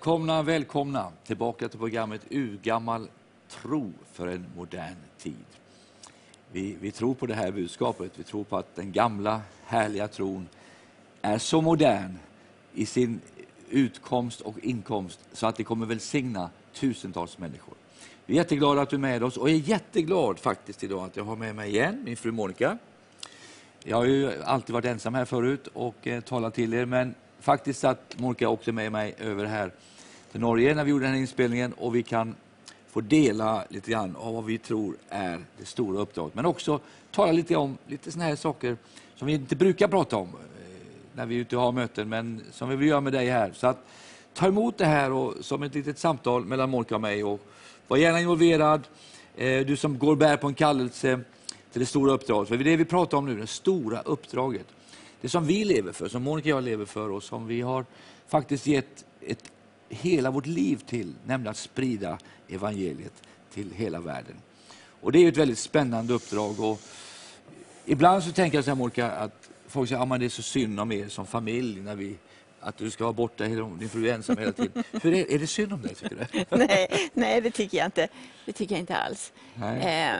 Välkomna, välkomna tillbaka till programmet Urgammal tro för en modern tid. Vi, vi tror på det här budskapet. Vi tror på att den gamla härliga tron är så modern i sin utkomst och inkomst så att det kommer välsigna tusentals människor. Vi är jätteglada att du är med oss och jag är jätteglad faktiskt idag att jag har med mig igen min fru Monica. Jag har ju alltid varit ensam här förut och eh, talat till er men faktiskt att Monica åkte med mig över här till Norge när vi gjorde den här inspelningen och vi kan få dela lite grann av vad vi tror är det stora uppdraget. Men också tala lite om lite sådana här saker som vi inte brukar prata om eh, när vi är ute och har möten, men som vi vill göra med dig här. Så att ta emot det här och, som ett litet samtal mellan Monica och mig och var gärna involverad. Eh, du som går och bär på en kallelse till det stora uppdraget. För det är det vi pratar om nu, det stora uppdraget. Det som vi lever för, som Monica och jag lever för och som vi har faktiskt gett ett, hela vårt liv till, nämligen att sprida evangeliet till hela världen. Och Det är ett väldigt spännande uppdrag. Och ibland så tänker jag så här, Monica, att folk säger att ja, det är så synd om er som familj när vi att du ska vara borta, din fru är ensam hela tiden. Hur är, är det synd om dig, tycker du? nej, nej, det tycker jag inte. Det tycker jag inte alls. Eh,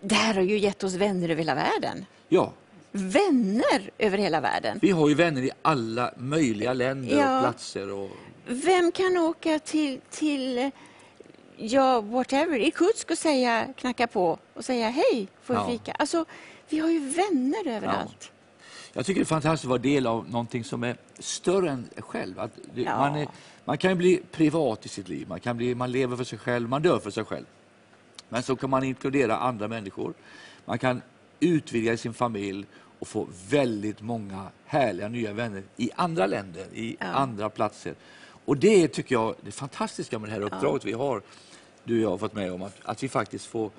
det här har ju gett oss vänner över hela världen. Ja. Vänner över hela världen. Vi har ju vänner i alla möjliga länder ja. och platser. Och... Vem kan åka till, till ja, whatever, Irkutsk och säga, knacka på och säga hej, får vi ja. fika? Alltså, vi har ju vänner överallt. Ja. Jag tycker det är fantastiskt att vara del av någonting som är större än själv. Att det, ja. man, är, man kan bli privat i sitt liv, man, kan bli, man lever för sig själv, man dör för sig själv. Men så kan man inkludera andra människor. Man kan utvidga sin familj och få väldigt många härliga nya vänner i andra länder, i ja. andra platser. Och det tycker jag det fantastiska med det här uppdraget ja. vi har, du och jag har fått med om, att, att vi faktiskt får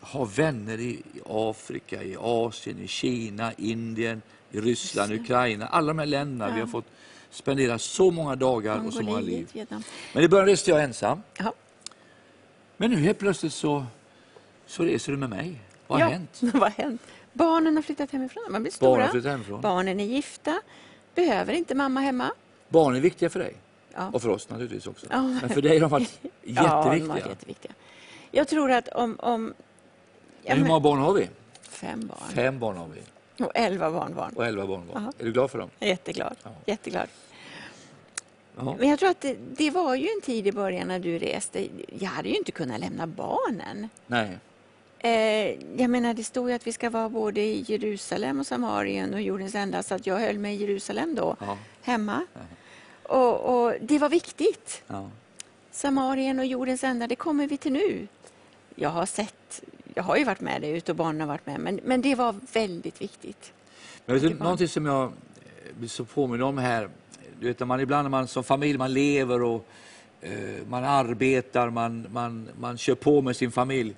ha vänner i Afrika, i Asien, i Kina, Indien, i Ryssland, Ukraina, alla de här länderna. Ja. Vi har fått spendera så många dagar Mongoliet, och så många liv. Vietnam. Men i början reste jag ensam. Ja. Men nu helt plötsligt så, så reser du med mig. Vad har ja, hänt? Vad har hänt? Barnen har flyttat hemifrån. Man blir stora. Barnen, hemifrån. Barnen är gifta. Behöver inte mamma hemma. Barnen är viktiga för dig. Ja. Och för oss naturligtvis också. Ja. Men för dig har de varit jätteviktiga. Ja, de varit jätteviktiga. Jag tror att om... om ja, hur många barn har vi? Fem barn. Fem barn har vi. Och elva barnbarn. Och elva barnbarn. Är du glad för dem? Jätteglad. Ja. Jätteglad. Ja. Men jag tror att det, det, var ju en tid i början när du reste. Jag hade ju inte kunnat lämna barnen. Nej. Eh, jag menar, det står ju att vi ska vara både i Jerusalem och Samarien och jordens ända, så att jag höll mig i Jerusalem då, ja. hemma. Och, och, det var viktigt. Ja. Samarien och jordens ända, det kommer vi till nu. Jag har sett, jag har ju varit med det ut och barnen har varit med, men, men det var väldigt viktigt. Men vet du, någonting som jag blir så påminn om här, du vet, man ibland när man som familj man lever och eh, man arbetar, man, man, man kör på med sin familj.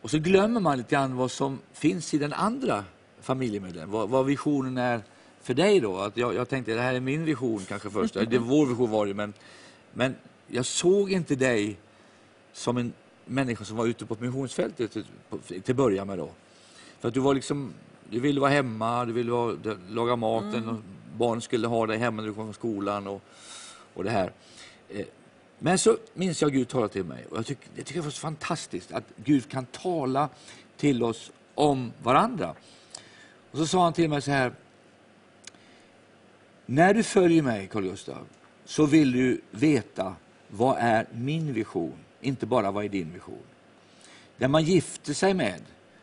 Och så glömmer man lite grann vad som finns i den andra familjemedlemmen, vad, vad visionen är för dig då. Att jag, jag tänkte det här är min vision kanske först, det vår vision var det, men, men jag såg inte dig som en människa som var ute på missionsfältet till, till början med då. För att du var liksom, du ville vara hemma, du ville vara, laga maten, mm. och barnen skulle ha dig hemma när du kom från skolan och, och det här. Eh, men så minns jag att Gud talade till mig och jag tycker, jag tycker det var så fantastiskt att Gud kan tala till oss om varandra. Och så sa han till mig så här. När du följer mig, Carl Gustav, så vill du veta vad är min vision, inte bara vad är din vision. Den man gifter sig med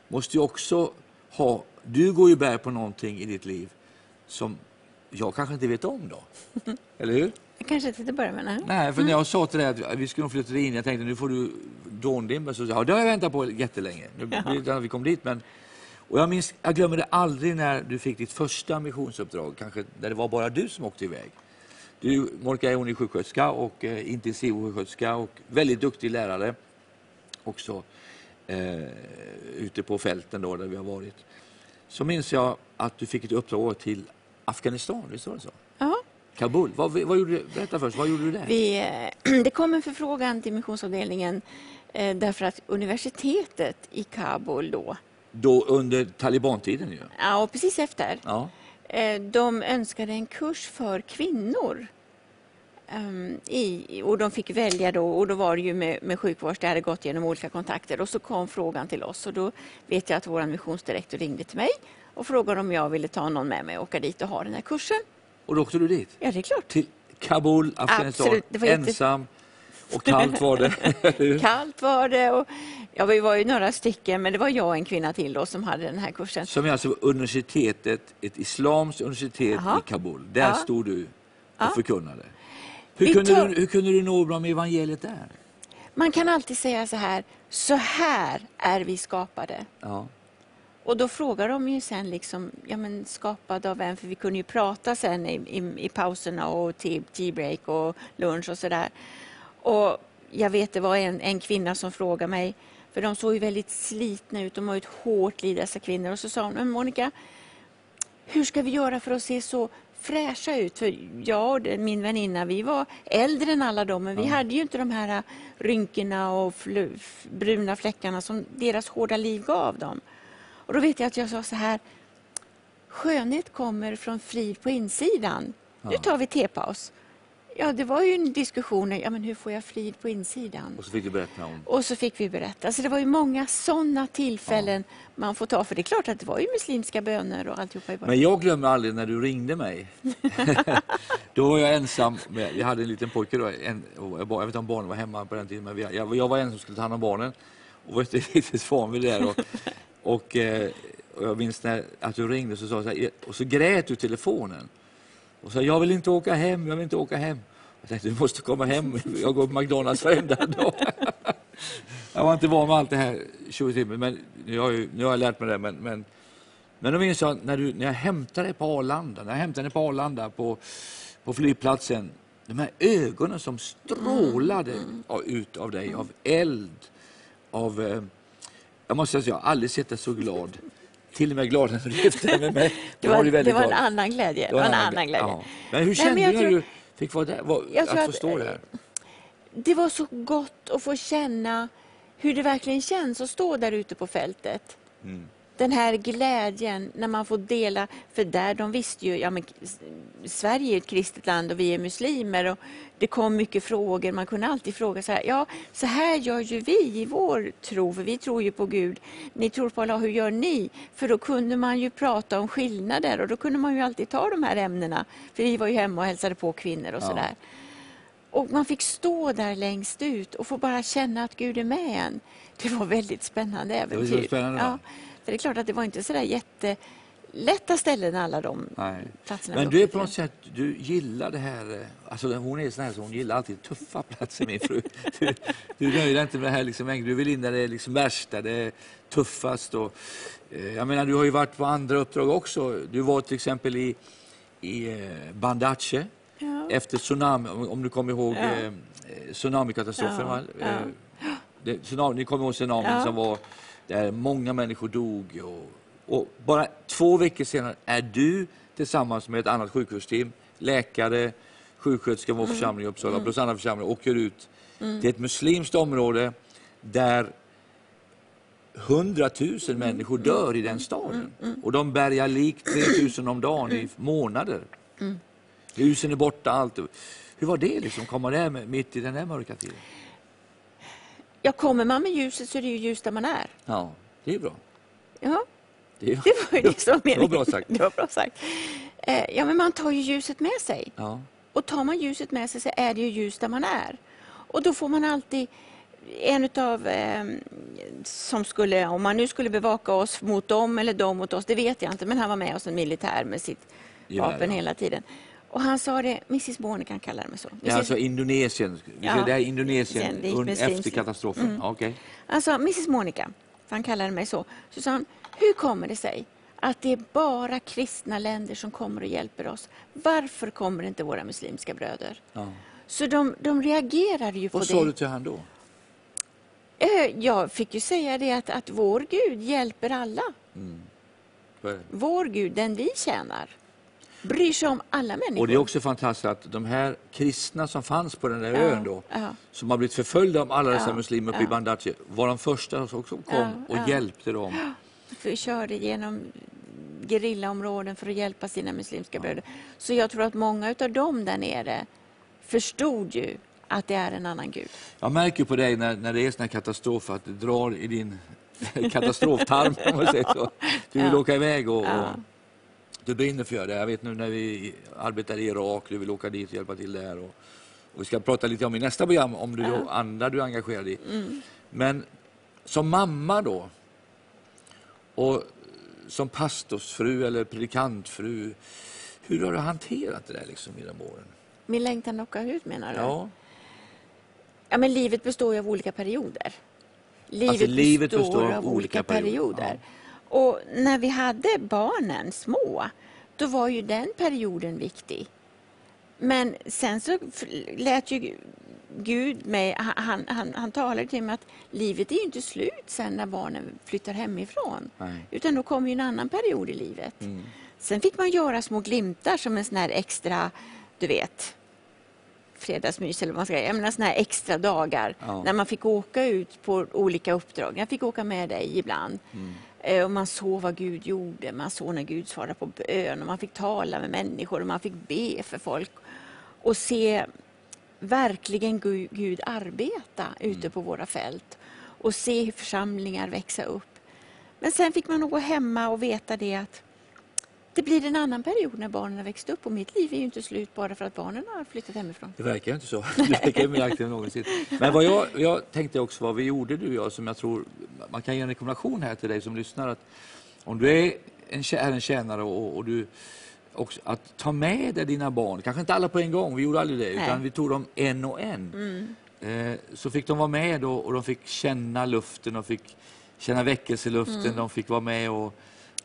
måste ju också ha, du går ju bär på någonting i ditt liv som jag kanske inte vet om då. Eller hur? Kanske inte till att börja med. Nej, nej för när jag sa till dig att vi skulle flytta in, jag tänkte nu får du dåndimma. Så ja, det har jag väntat på jättelänge. Nu blir det vi kom dit. Men, och jag, minns, jag glömmer det aldrig när du fick ditt första missionsuppdrag, kanske där det var bara du som åkte iväg. Du, Monica är sjuksköterska och eh, intensivsjuksköterska och väldigt duktig lärare också eh, ute på fälten då, där vi har varit. Så minns jag att du fick ett uppdrag till Afghanistan, visst var det så? Ja. Kabul. Vad, vad gjorde du, berätta först, vad gjorde du där? Vi, eh, det kom en förfrågan till missionsavdelningen eh, därför att universitetet i Kabul då... Då under talibantiden ju? Ja, och precis efter. Ja. Eh, de önskade en kurs för kvinnor Um, i, och de fick välja då och då var det ju med, med sjukvård, det hade gått genom olika kontakter och så kom frågan till oss och då vet jag att vår missionsdirektor ringde till mig och frågade om jag ville ta någon med mig och åka dit och ha den här kursen. Och då åkte du dit? Ja, det är klart. Till Kabul, Afghanistan, ensam och kallt var det? kallt var det och ja, vi var ju några stycken men det var jag och en kvinna till då som hade den här kursen. Som är alltså universitetet, ett islamskt universitet Aha. i Kabul. Där ja. stod du och ja. förkunnade. Hur kunde, tar... du, hur kunde du nå bra med evangeliet där? Man kan alltid säga så här, så här är vi skapade. Ja. Och då frågar de ju sen liksom, ja men skapad av vem? För vi kunde ju prata sen i, i, i pauserna och tea break och lunch och sådär. Och jag vet det var en, en kvinna som frågade mig, för de såg ju väldigt slitna ut, de har ju ett hårt liv dessa kvinnor. Och så sa hon, men Monica, hur ska vi göra för att se så fräscha ut. För jag och min väninna, vi var äldre än alla dem, men vi hade ju inte de här rynkorna och bruna fläckarna som deras hårda liv gav dem. Och då vet jag att jag sa så här, skönhet kommer från frid på insidan. Ja. Nu tar vi tepaus. Ja, det var ju en diskussion, ja men hur får jag frid på insidan? Och så fick du berätta om? Och så fick vi berätta. Så det var ju många sådana tillfällen ja. man får ta, för det är klart att det var ju muslimska böner och alltihopa i Men jag glömmer aldrig när du ringde mig. då var jag ensam, med, jag hade en liten pojke då, en, jag vet inte om barnen var hemma på den tiden, men jag, jag var en som skulle ta hand om barnen och var inte riktigt van vid det där. Och, och, eh, och jag minns när, att du ringde och så, sa så här, och så grät du i telefonen och sa jag vill inte åka hem, jag vill inte åka hem. Jag tänkte du måste komma hem, jag går på McDonalds varenda dag. jag var inte van med allt det här 20 timmar, men nu har, jag, nu har jag lärt mig det. Men, men, men då minns jag när, du, när jag hämtade dig på Arlanda, när jag hämtade dig på Arlanda på, på flygplatsen, de här ögonen som strålade mm. ut av dig, av eld, av... Eh, jag måste säga, jag har aldrig sett dig så glad till och med glad när du lyfte med mig. Det var, det var en annan glädje. Det var en annan glädje. Ja. Men hur kände Nej, du när du fick vara där, var, att få stå där? Det var så gott att få känna hur det verkligen känns att stå där ute på fältet. Mm den här glädjen när man får dela, för där de visste ju, ja men Sverige är ett kristet land och vi är muslimer och det kom mycket frågor, man kunde alltid fråga så här, ja så här gör ju vi i vår tro, för vi tror ju på Gud, ni tror på Allah, hur gör ni? För då kunde man ju prata om skillnader och då kunde man ju alltid ta de här ämnena, för vi var ju hemma och hälsade på kvinnor och ja. sådär. Och man fick stå där längst ut och få bara känna att Gud är med en. Det var väldigt spännande äventyr. Det var spännande, ja. För det är klart att det var inte sådär jättelätta ställen alla de Nej. platserna. Men du är på något sätt, du gillar det här, eh, alltså hon är sån här så hon gillar alltid tuffa platser min fru. Du, du nöjer dig inte med det här liksom, du vill in där det är liksom värst, där det är tuffast. Och, eh, jag menar, du har ju varit på andra uppdrag också. Du var till exempel i, i eh, Bandache ja. efter tsunami, om du kommer ihåg ja. tsunamikatastrofen. Ja. Ja. Det, tsunami, ni kommer ihåg tsunamin som var där många människor dog. Och, och, bara två veckor senare är du tillsammans med ett annat sjukvårdsteam, läkare, sjuksköterska vår mm. församling i Uppsala mm. plus andra församlingar åker ut mm. till ett muslimskt område där hundratusen mm. människor dör i den staden. Mm. Och de bärgar lik 3000 om dagen i månader. Husen är borta, allt. Hur var det liksom, komma där mitt i den där mörka tiden? Ja, kommer man med ljuset så är det ju ljus där man är. Ja, det är bra. Ja, det, det var ju det som Det var bra sagt. Det var bra sagt. Eh, ja, men man tar ju ljuset med sig. Ja. Och tar man ljuset med sig så är det ju ljus där man är. Och då får man alltid en av eh, som skulle, om man nu skulle bevaka oss mot dem eller dem mot oss, det vet jag inte, men han var med oss en militär med sitt vapen ja. hela tiden. Och han sa det, Mrs Borne han kallar mig så. Det är alltså Indonesien, ja, det är Indonesien är efter katastrofen? Mm. Okay. Han sa, Mrs Monica, för han kallade mig så, så sa han, hur kommer det sig att det är bara kristna länder som kommer och hjälper oss? Varför kommer inte våra muslimska bröder? Ja. Så de, de reagerade ju på Vad det. Vad sa du till han då? Eh, jag fick ju säga det att, att vår Gud hjälper alla. Mm. Vår Gud, den vi tjänar bryr sig om alla människor. Och det är också fantastiskt att de här kristna som fanns på den där ja, ön då, ja. som har blivit förföljda av alla dessa ja, muslimer uppe i Bandache, var de första som kom och hjälpte dem. Vi körde genom gerillaområden för att hjälpa sina muslimska bröder. Så jag tror att många av dem där nere förstod ju att det är en annan Gud. Jag märker på dig när, när det är sån katastrof att det drar i din katastroftarm, om man säger så. Du vill ja. åka iväg och, och du brinner för det. Jag vet nu när vi arbetar i Irak, du vill åka dit och hjälpa till där. Och, och vi ska prata lite om i nästa program om du, ja. andra du är engagerad i. Mm. Men som mamma då, och som pastorsfru eller predikantfru, hur har du hanterat det där liksom genom åren? Min längtan att åka ut menar du? Ja. Ja, men livet består ju av olika perioder. Livet, alltså, livet består, består, av olika perioder. perioder. Ja. Och när vi hade barnen små, då var ju den perioden viktig. Men sen så lät ju Gud mig, han, han, han talade till mig att livet är inte slut sen när barnen flyttar hemifrån. Nej. Utan då kommer en annan period i livet. Mm. Sen fick man göra små glimtar som en sån här extra, du vet, fredagsmys eller vad man ska säga. Jag menar såna här extra dagar ja. när man fick åka ut på olika uppdrag. Jag fick åka med dig ibland. Mm. Eh, och man såg vad Gud gjorde, man såg när Gud svarade på bön och man fick tala med människor och man fick be för folk. Och se verkligen Gud arbeta ute mm. på våra fält och se hur församlingar växa upp. Men sen fick man nog gå hemma och veta det att det blir en annan period när barnen har växt upp och mitt liv är ju inte slut bara för att barnen har flyttat hemifrån. Det verkar inte så. Det verkar mer aktivt än någonsin. Men vad jag, jag tänkte också vad vi gjorde du och jag som jag tror man kan ge en rekommendation här till dig som lyssnar att om du är en, är en tjänare och, och du också, att ta med dig dina barn, kanske inte alla på en gång, vi gjorde aldrig det, Nej. utan vi tog dem en och en. Mm. Eh, så fick de vara med och, och de fick känna luften, de fick känna väckelseluften, mm. de fick vara med och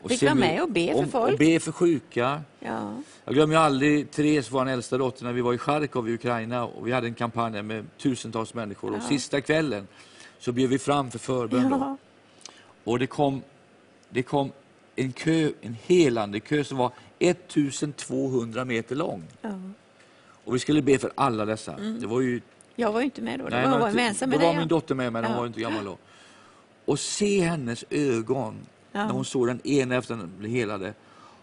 och Fick vara med och be för folk. Och be för sjuka. Ja. Jag glömmer aldrig Therese, vår äldsta dotter, när vi var i Charkov i Ukraina och vi hade en kampanj med tusentals människor. Ja. Och sista kvällen så bjöd vi fram för förbön. Ja. Och det kom, det kom en kö, en helande kö som var 1200 meter lång. Ja. Och vi skulle be för alla dessa. Mm. Det var ju... Jag var ju inte med då. Nej, var, var, med då var min dotter med, men hon var inte gammal då. Och se hennes ögon Ja. När hon såg den ena efter den bli helade.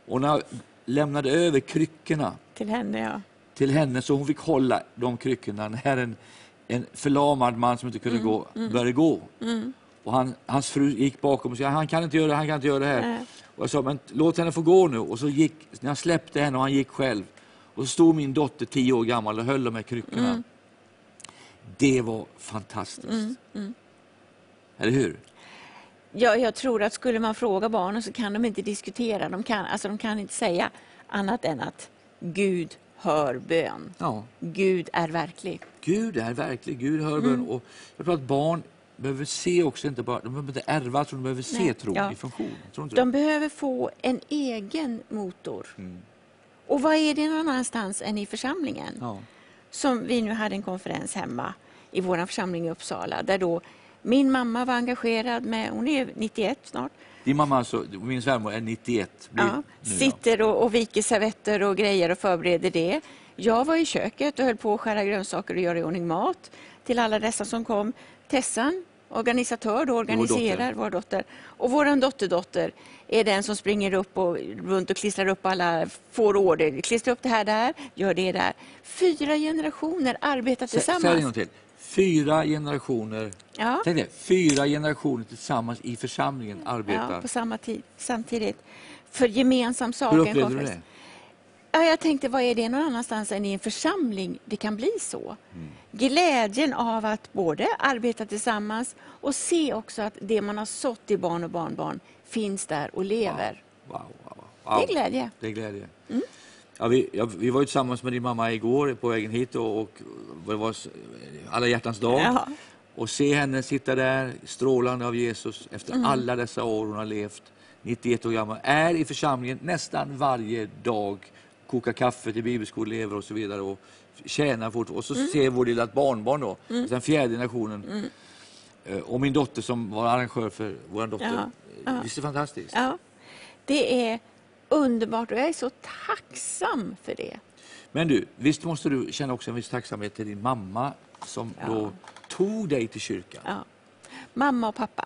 Och när jag lämnade över kryckorna till henne, ja. till henne så hon fick hålla de kryckorna när en, en förlamad man som inte kunde mm, gå mm. började gå. Mm. Och han, hans fru gick bakom och sa han kan inte göra det, han kan inte göra det här. Nej. Och jag sa men låt henne få gå nu. Och så gick, när jag släppte henne och han gick själv. Och så stod min dotter tio år gammal och höll de här kryckorna. Mm. Det var fantastiskt. Mm, mm. Eller hur? Ja, jag tror att skulle man fråga barnen så kan de inte diskutera. De kan, alltså de kan inte säga annat än att Gud hör bön. Ja. Gud är verklig. Gud är verklig. Gud hör mm. bön. Och jag tror att barn behöver se också, inte bara, de behöver inte ärva, de behöver se Nej, tron ja. i funktion. de det? behöver få en egen motor. Mm. Och vad är det någon annanstans än i församlingen? Ja. Som vi nu hade en konferens hemma i vår församling i Uppsala där då min mamma var engagerad med, hon är 91 snart. Din mamma alltså, min svärmor är 91? ja, sitter och, och viker servetter och grejer och förbereder det. Jag var i köket och höll på att skära grönsaker och göra i ordning mat till alla dessa som kom. Tessan, organisatör, då, organiserar vår dotter. vår dotter. Och vår dotterdotter är den som springer upp och runt och klistrar upp alla, får order. Klistra upp det här där, gör det där. Fyra generationer arbetar tillsammans. Säg Fyra generationer, ja. det, fyra generationer tillsammans i församlingen arbetar. Ja, på samma tid, samtidigt. För gemensam sak. Hur upplevde du det? Ja, jag tänkte, vad är det någon annanstans än i en församling det kan bli så? Mm. Glädjen av att både arbeta tillsammans och se också att det man har sått i barn och barnbarn finns där och lever. Wow. Wow, wow, det är glädje. Det är glädje. Mm. Ja, vi, ja, vi var tillsammans med din mamma igår på vägen hit och, och det var alla hjärtans dag. Ja. Och se henne sitta där strålande av Jesus efter mm. alla dessa år hon har levt, 91 år gammal, är i församlingen nästan varje dag, kokar kaffe till bibelskoleelever och så vidare och tjänar fort. Och så mm. ser vår lilla barnbarn då, mm. den fjärde generationen. Mm. Eh, och min dotter som var arrangör för vår dotter. Ja. Ja. Visst är det fantastiskt? Ja. Det är underbart och jag är så tacksam för det. Men du, visst måste du känna också en viss tacksamhet till din mamma som ja. då tog dig till kyrkan? Ja. Mamma och pappa.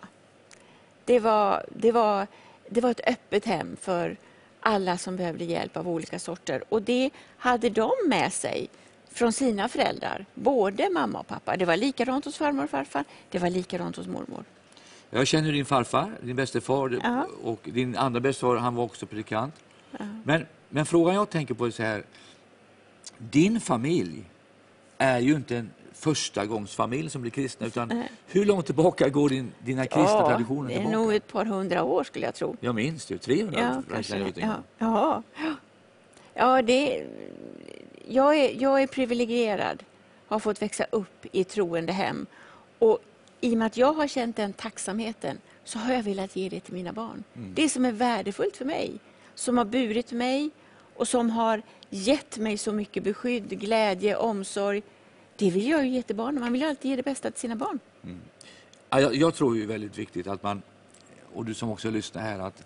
Det var, det, var, det var ett öppet hem för alla som behövde hjälp av olika sorter. Och det hade de med sig från sina föräldrar, både mamma och pappa. Det var likadant hos farmor och farfar, det var likadant hos mormor. Jag känner din farfar, din bäste far ja. och din andra bäste far, han var också predikant. Ja. Men, men frågan jag tänker på är så här, din familj är ju inte en förstagångsfamilj som blir kristna, utan hur långt tillbaka går din, dina kristna ja, traditioner tillbaka? Det är nog ett par hundra år skulle jag tro. Jag minns det, 300 ja, kanske, ja, ja. ja, det, jag, är, jag är privilegierad, har fått växa upp i troende hem. Och i och med att jag har känt den tacksamheten så har jag velat ge det till mina barn. Mm. Det som är värdefullt för mig, som har burit mig och som har gett mig så mycket beskydd, glädje, omsorg. Det vill jag ju ge till barnen. Man vill ju alltid ge det bästa till sina barn. Mm. Jag, jag, tror det är väldigt viktigt att man, och du som också lyssnar här, att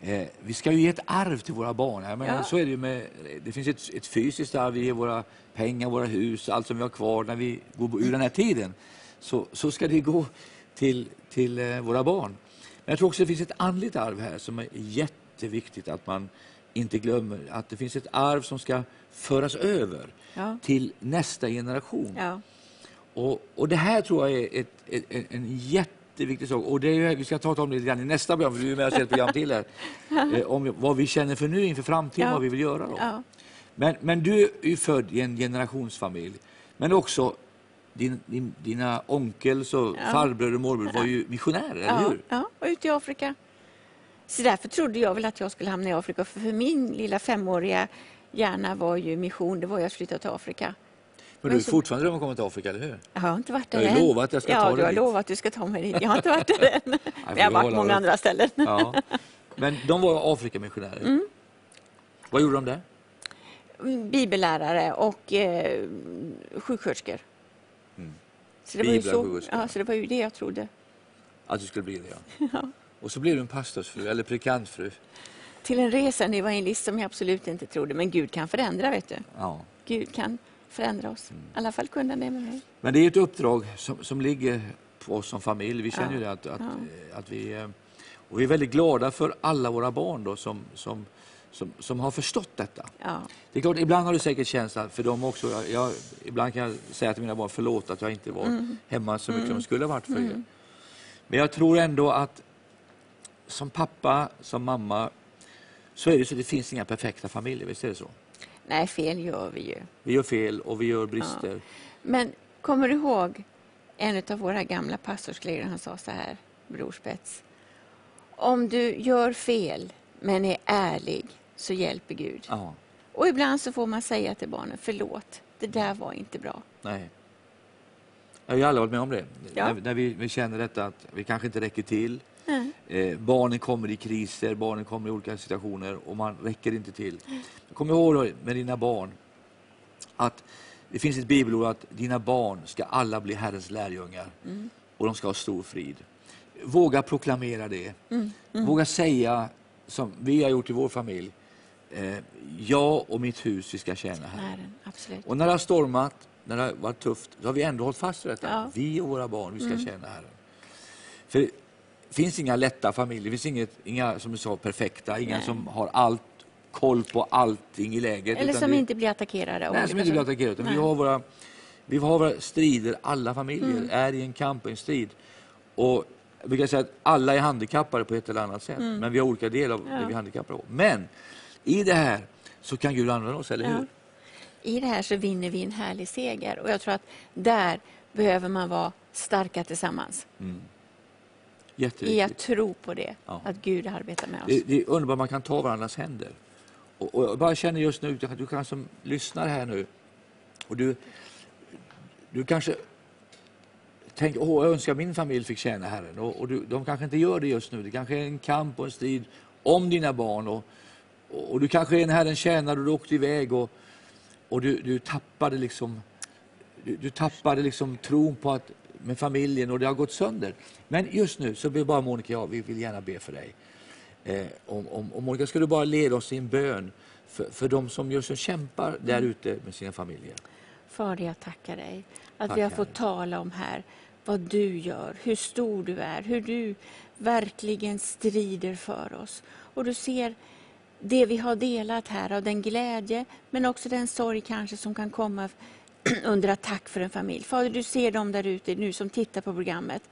eh, vi ska ju ge ett arv till våra barn. Men ja. så är det, med, det finns ett, ett fysiskt arv, vi ger våra pengar, våra hus, allt som vi har kvar när vi går ur den här tiden. Så, så ska det gå till, till eh, våra barn. Men jag tror också det finns ett andligt arv här som är jätteviktigt att man inte glömmer att det finns ett arv som ska föras över ja. till nästa generation. Ja. Och, och det här tror jag är ett, ett, ett, en jätteviktig sak. Och det är, vi ska ta om det lite grann i nästa program, för du är med och ett program till här. eh, om vad vi känner för nu inför framtiden, ja. vad vi vill göra då. Men, men du är ju född i en generationsfamilj, men också din, din, dina onkels och farbröder och morbröder var ju missionärer, eller hur? Ja, och ute i Afrika. Så därför trodde jag väl att jag skulle hamna i Afrika. För, för min lilla femåriga hjärna var ju mission, det var ju att flytta till Afrika. Men du är fortfarande drömmer om att komma till Afrika, eller hur? Jag har inte varit där än. Jag har lovat att jag ska ja, ta dig du har dit. lovat att du ska ta mig dit. Jag har inte varit där än. Men jag har varit många andra ställen. Ja. Men de var Afrikamissionärer. Mm. Vad gjorde de där? Bibellärare och eh, sjuksköterskor. Mm. Så, det var ju så, ja, så det var ju det jag trodde. Att du skulle bli det, ja. ja. Och så blev du en pastorsfru, eller predikantfru. Till en resande evangelist som jag absolut inte trodde. Men Gud kan förändra, vet du. Ja. Gud kan förändra oss. Mm. I alla fall kunde han det med mig. Men det är ett uppdrag som, som ligger på oss som familj. Vi känner ja. ju det att, att, ja. att, vi... Eh, och vi är väldigt glada för alla våra barn då som, som, som, som har förstått detta. Ja. Det är klart, ibland har du säkert känslan för dem också. Jag, jag, ibland kan jag säga till mina barn, förlåt att jag inte var mm. hemma så mycket mm. som skulle ha varit för mm. er. Men jag tror ändå att som pappa, som mamma, så är det så att det finns inga perfekta familjer, visst är det så? Nej, fel gör vi ju. Vi gör fel och vi gör brister. Ja. Men kommer du ihåg en av våra gamla pastorskollegor, han sa så här, Brorspets. Om du gör fel men är ärlig så hjälper Gud. Ja. Och ibland så får man säga till barnen, förlåt, det där var inte bra. Nej. Jag har alla varit med om det. Ja. När, när vi, vi, känner detta att vi kanske inte räcker till. Mm. Eh, barnen kommer i kriser, barnen kommer i olika situationer och man räcker inte till. Kom ihåg med dina barn att det finns ett bibelord att dina barn ska alla bli Herrens lärjungar mm. och de ska ha stor frid. Våga proklamera det. Mm. mm. Våga säga som vi har gjort i vår familj. Eh, jag och mitt hus, vi ska tjäna Herren. Och när det har stormat, när det har varit tufft, så har vi ändå hållit fast vid detta. Ja. Vi och våra barn, vi ska mm. tjäna Herren. För finns inga lätta familjer, det finns inget, inga som du sa perfekta, inga Nej. som har allt koll på allting i läget. Eller som vi, inte blir attackerade. Nej, som inte blir attackerade. Vi har, våra, vi har våra strider, alla familjer mm. är i en kamp, en strid. Och jag brukar säga att alla är handikappade på ett eller annat sätt, mm. men vi har olika delar av ja. det vi är handikappade på. Men i det här så kan Gud använda oss, eller hur? Ja. I det här så vinner vi en härlig seger och jag tror att där behöver man vara starka tillsammans. Mm. I att tro på det, ja. att Gud arbetar med oss. Det, det är underbart, man kan ta varandras händer. Och, och jag bara känner just nu, att du kanske lyssnar här nu och du, du kanske tänker, åh, jag önskar min familj fick tjäna Herren. Och, och du, de kanske inte gör det just nu. Det kanske är en kamp och en strid om dina barn. Och, och du kanske är en Herrens tjänare och du åkte iväg och, och du, du tappade liksom du, du tappade liksom tron på att med familjen och det har gått sönder. Men just nu så ber bara Monica och jag, vi vill gärna be för dig. Eh, om, om, om Monica, ska du bara leda oss i en bön för, för de som just kämpar där mm. ute med sina familjer. Fader, jag tackar dig att Tack, vi har fått tala om här vad du gör, hur stor du är, hur du verkligen strider för oss. Och du ser det vi har delat här, av den glädje, men också den sorg kanske som kan komma under attack för en familj. Fader, du ser dem där ute nu som tittar på programmet.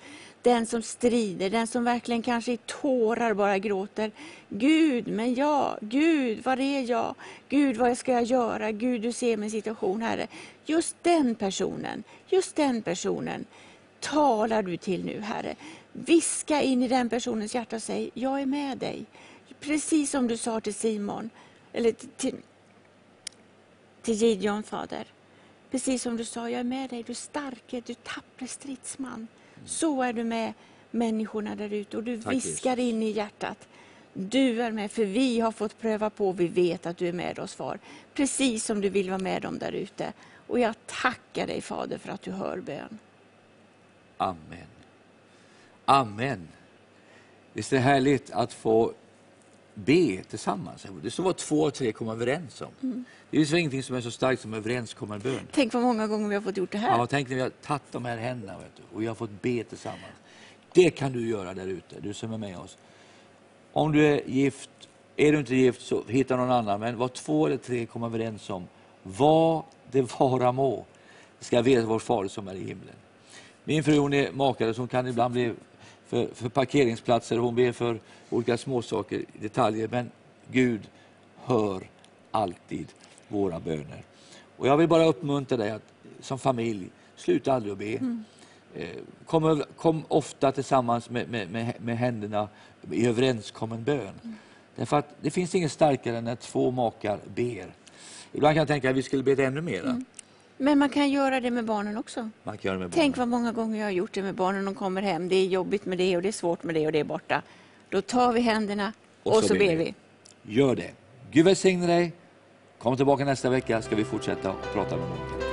Den som strider, den som verkligen kanske i tårar bara gråter. Gud, men jag, Gud, var är jag? Gud, vad ska jag göra? Gud, du ser min situation, Herre. Just den personen, just den personen talar du till nu, Herre. Viska in i den personens hjärta och säg, jag är med dig. Precis som du sa till Simon, eller till, till Gideon, Fader. Precis som du sa, jag är med dig, du starke, du tappre stridsman. Så är du med människorna där ute och du Tack, viskar in i hjärtat. Du är med, för vi har fått pröva på, vi vet att du är med oss far. Precis som du vill vara med dem där ute. Och jag tackar dig Fader för att du hör bön. Amen. Amen. Visst är det härligt att få be tillsammans. Det står vad två och tre kommer överens om. Mm. Det finns ingenting som är så starkt som överenskommen bön. Tänk vad många gånger vi har fått gjort det här. Ja, tänk när vi har tagit de här händerna och vi har fått be tillsammans. Det kan du göra där ute, du som är med oss. Om du är gift, är du inte gift så hitta någon annan. Men vad två eller tre kommer överens om, vad det vara må, ska veta vår Fader som är i himlen. Min fru hon är makare som kan ibland bli för, för parkeringsplatser, hon ber för olika småsaker, detaljer. Men Gud hör alltid våra böner. Och jag vill bara uppmuntra dig att som familj, sluta aldrig att be. Mm. Eh, kom, kom, ofta tillsammans med, med, med, med händerna i överenskommen bön. Mm. Därför att det finns inget starkare än när två makar ber. Ibland kan jag tänka att vi skulle be ännu mera. Mm. Men man kan göra det med barnen också. Man kan göra med Tänk vad många gånger jag har gjort det med barnen. De kommer hem, det är jobbigt med det och det är svårt med det och det är borta. Då tar vi händerna och, och så, så, ber vi. vi. Gör det. Gud välsigne dig. Kom tillbaka nästa vecka ska vi fortsätta att prata med någonting.